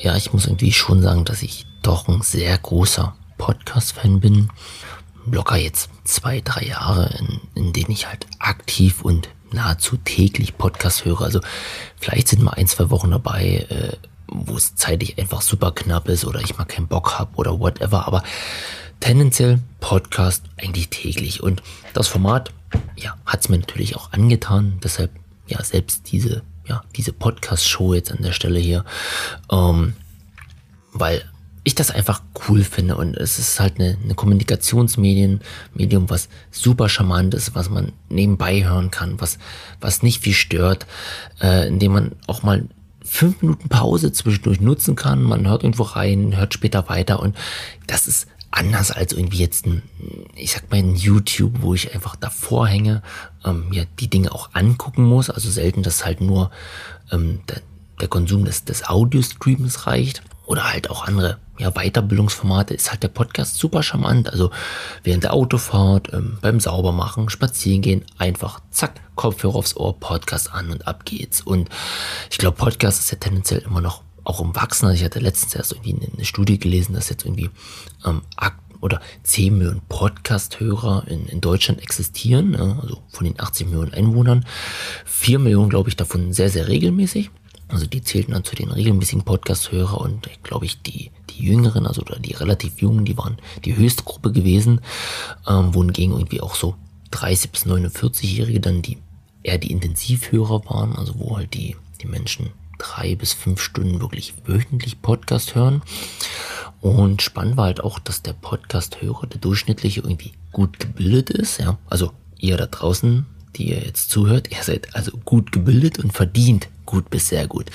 ja, ich muss irgendwie schon sagen, dass ich doch ein sehr großer Podcast-Fan bin. Locker jetzt zwei, drei Jahre, in, in denen ich halt aktiv und nahezu täglich Podcast höre. Also vielleicht sind mal ein, zwei Wochen dabei, äh, wo es zeitlich einfach super knapp ist oder ich mal keinen Bock habe oder whatever. Aber tendenziell Podcast eigentlich täglich. Und das Format, ja, hat es mir natürlich auch angetan. Deshalb, ja, selbst diese, ja, diese Podcast-Show jetzt an der Stelle hier, ähm, weil ich das einfach cool finde und es ist halt eine, eine Kommunikationsmedium, Medium, was super charmant ist, was man nebenbei hören kann, was, was nicht viel stört, äh, indem man auch mal fünf Minuten Pause zwischendurch nutzen kann. Man hört irgendwo rein, hört später weiter und das ist anders als irgendwie jetzt ein, ich sag mal, ein YouTube, wo ich einfach davor hänge, ähm, mir die Dinge auch angucken muss. Also selten, dass halt nur ähm, der, der Konsum des, des Audio-Streams reicht oder halt auch andere ja, Weiterbildungsformate ist halt der Podcast super charmant. Also während der Autofahrt, ähm, beim Saubermachen, Spazierengehen, einfach zack, Kopfhörer aufs Ohr, Podcast an und ab geht's. Und ich glaube, Podcast ist ja tendenziell immer noch auch im Wachsen. Also ich hatte letztens erst irgendwie eine Studie gelesen, dass jetzt irgendwie ähm, oder 10 Millionen Podcast-Hörer in, in Deutschland existieren, ne? also von den 80 Millionen Einwohnern. 4 Millionen, glaube ich, davon sehr, sehr regelmäßig. Also die zählten dann zu den regelmäßigen Podcast-Hörer und glaube ich, die, die Jüngeren, also oder die relativ Jungen, die waren die höchste Gruppe gewesen, ähm, wohingegen irgendwie auch so 30 bis 49-Jährige dann die eher die Intensivhörer waren, also wo halt die, die Menschen drei bis fünf Stunden wirklich wöchentlich Podcast hören. Und spannend war halt auch, dass der Podcast-Hörer, der durchschnittliche, irgendwie gut gebildet ist. Ja, also ihr da draußen, die ihr jetzt zuhört, ihr seid also gut gebildet und verdient gut bis sehr gut.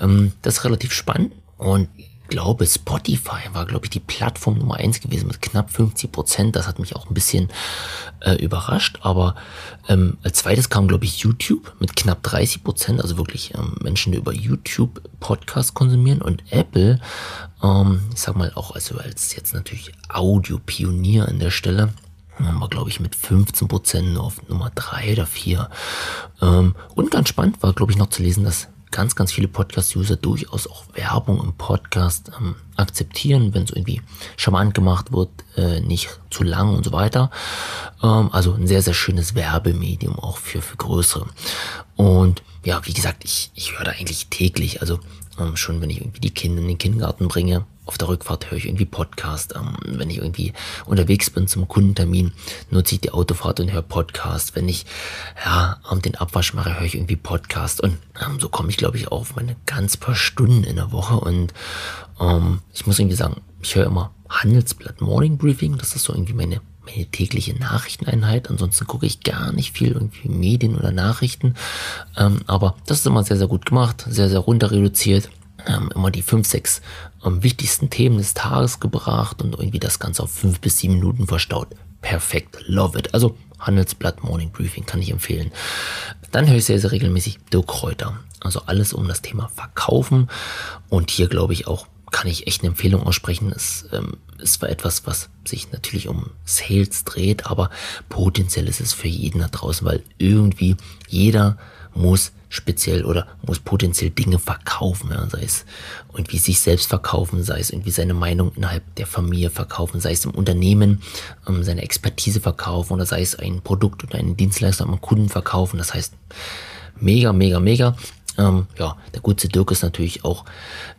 Ähm, das ist relativ spannend und glaube, Spotify war, glaube ich, die Plattform Nummer eins gewesen mit knapp 50 Prozent. Das hat mich auch ein bisschen äh, überrascht. Aber ähm, als zweites kam, glaube ich, YouTube mit knapp 30 Prozent. Also wirklich ähm, Menschen, die über YouTube Podcasts konsumieren. Und Apple, ähm, ich sag mal auch also als jetzt natürlich Audio-Pionier an der Stelle, haben wir, glaube ich, mit 15 Prozent auf Nummer drei oder vier. Ähm, und ganz spannend war, glaube ich, noch zu lesen, dass ganz, ganz viele Podcast-User durchaus auch Werbung im Podcast ähm, akzeptieren, wenn es irgendwie charmant gemacht wird, äh, nicht zu lang und so weiter. Ähm, also ein sehr, sehr schönes Werbemedium auch für, für größere. Und ja, wie gesagt, ich, ich höre da eigentlich täglich, also ähm, schon wenn ich irgendwie die Kinder in den Kindergarten bringe, auf der Rückfahrt höre ich irgendwie Podcast. Ähm, wenn ich irgendwie unterwegs bin zum Kundentermin, nutze ich die Autofahrt und höre Podcast. Wenn ich ja den Abwasch mache, höre ich irgendwie Podcast. Und ähm, so komme ich, glaube ich, auf meine ganz paar Stunden in der Woche. Und ähm, ich muss irgendwie sagen, ich höre immer Handelsblatt Morning Briefing. Das ist so irgendwie meine meine tägliche Nachrichteneinheit. Ansonsten gucke ich gar nicht viel irgendwie Medien oder Nachrichten. Ähm, aber das ist immer sehr, sehr gut gemacht, sehr, sehr runter reduziert ähm, immer die fünf, sechs ähm, wichtigsten Themen des Tages gebracht und irgendwie das Ganze auf fünf bis sieben Minuten verstaut. Perfekt, love it. Also Handelsblatt Morning Briefing kann ich empfehlen. Dann höre ich sehr, sehr regelmäßig Dirk Kräuter. Also alles um das Thema Verkaufen. Und hier glaube ich auch, kann ich echt eine Empfehlung aussprechen. Es ähm, ist zwar etwas, was sich natürlich um Sales dreht, aber potenziell ist es für jeden da draußen, weil irgendwie jeder muss speziell oder muss potenziell Dinge verkaufen, ja, sei es irgendwie sich selbst verkaufen, sei es irgendwie seine Meinung innerhalb der Familie verkaufen, sei es im Unternehmen ähm, seine Expertise verkaufen oder sei es ein Produkt oder einen Dienstleister am Kunden verkaufen. Das heißt, mega, mega, mega. Ähm, ja, der gute Dirk ist natürlich auch,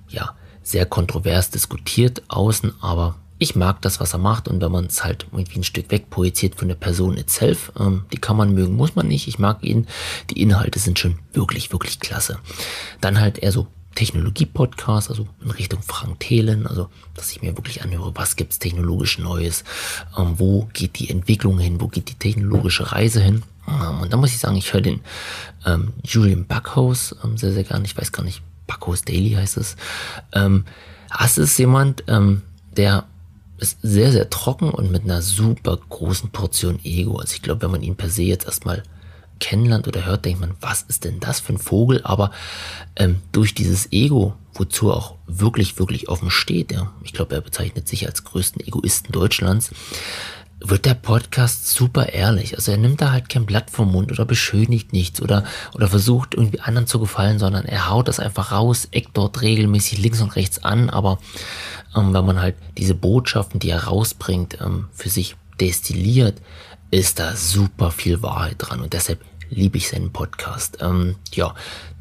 ja, sehr kontrovers diskutiert außen, aber ich mag das, was er macht und wenn man es halt irgendwie ein Stück weg projiziert von der Person itself, ähm, die kann man mögen, muss man nicht. Ich mag ihn. Die Inhalte sind schon wirklich, wirklich klasse. Dann halt eher so Technologie-Podcast, also in Richtung Frank Thelen, also dass ich mir wirklich anhöre, was gibt's technologisch Neues, ähm, wo geht die Entwicklung hin, wo geht die technologische Reise hin. Ähm, und da muss ich sagen, ich höre den ähm, Julian Backhaus ähm, sehr, sehr gerne. Ich weiß gar nicht, Backhaus Daily heißt es. Ähm, das ist jemand, ähm, der ist sehr, sehr trocken und mit einer super großen Portion Ego. Also ich glaube, wenn man ihn per se jetzt erstmal kennenlernt oder hört, denkt man, was ist denn das für ein Vogel? Aber ähm, durch dieses Ego, wozu er auch wirklich, wirklich offen steht, ja, ich glaube, er bezeichnet sich als größten Egoisten Deutschlands, wird der Podcast super ehrlich. Also er nimmt da halt kein Blatt vom Mund oder beschönigt nichts oder, oder versucht irgendwie anderen zu gefallen, sondern er haut das einfach raus, eckt dort regelmäßig links und rechts an, aber ähm, wenn man halt diese Botschaften, die er rausbringt, ähm, für sich destilliert, ist da super viel Wahrheit dran und deshalb liebe ich seinen Podcast. Ähm, ja,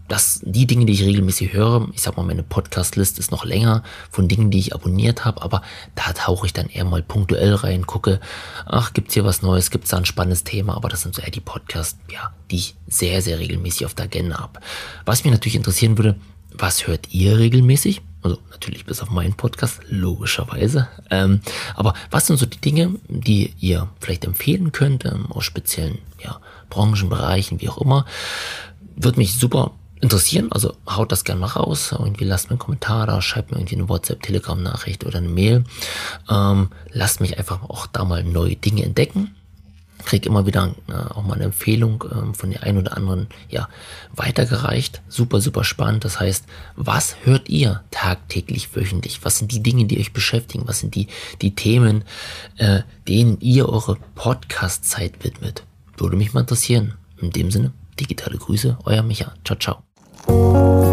das, die Dinge, die ich regelmäßig höre, ich sag mal, meine Podcast-List ist noch länger von Dingen, die ich abonniert habe, aber da tauche ich dann eher mal punktuell rein, gucke, ach, gibt's hier was Neues, gibt's da ein spannendes Thema, aber das sind so eher die Podcasts, ja, die ich sehr, sehr regelmäßig auf der Agenda habe. Was mich natürlich interessieren würde, was hört ihr regelmäßig? Also natürlich bis auf meinen Podcast, logischerweise. Ähm, aber was sind so die Dinge, die ihr vielleicht empfehlen könnt, ähm, aus speziellen ja, Branchenbereichen, wie auch immer? Würde mich super interessieren, also haut das gerne mal raus. Irgendwie lasst mir einen Kommentar da, schreibt mir irgendwie eine WhatsApp, Telegram-Nachricht oder eine Mail. Ähm, lasst mich einfach auch da mal neue Dinge entdecken. Krieg immer wieder äh, auch mal eine Empfehlung ähm, von der einen oder anderen ja weitergereicht. Super, super spannend. Das heißt, was hört ihr tagtäglich, wöchentlich? Was sind die Dinge, die euch beschäftigen? Was sind die, die Themen, äh, denen ihr eure Podcast-Zeit widmet? Würde mich mal interessieren. In dem Sinne, digitale Grüße, euer Micha. Ciao, ciao.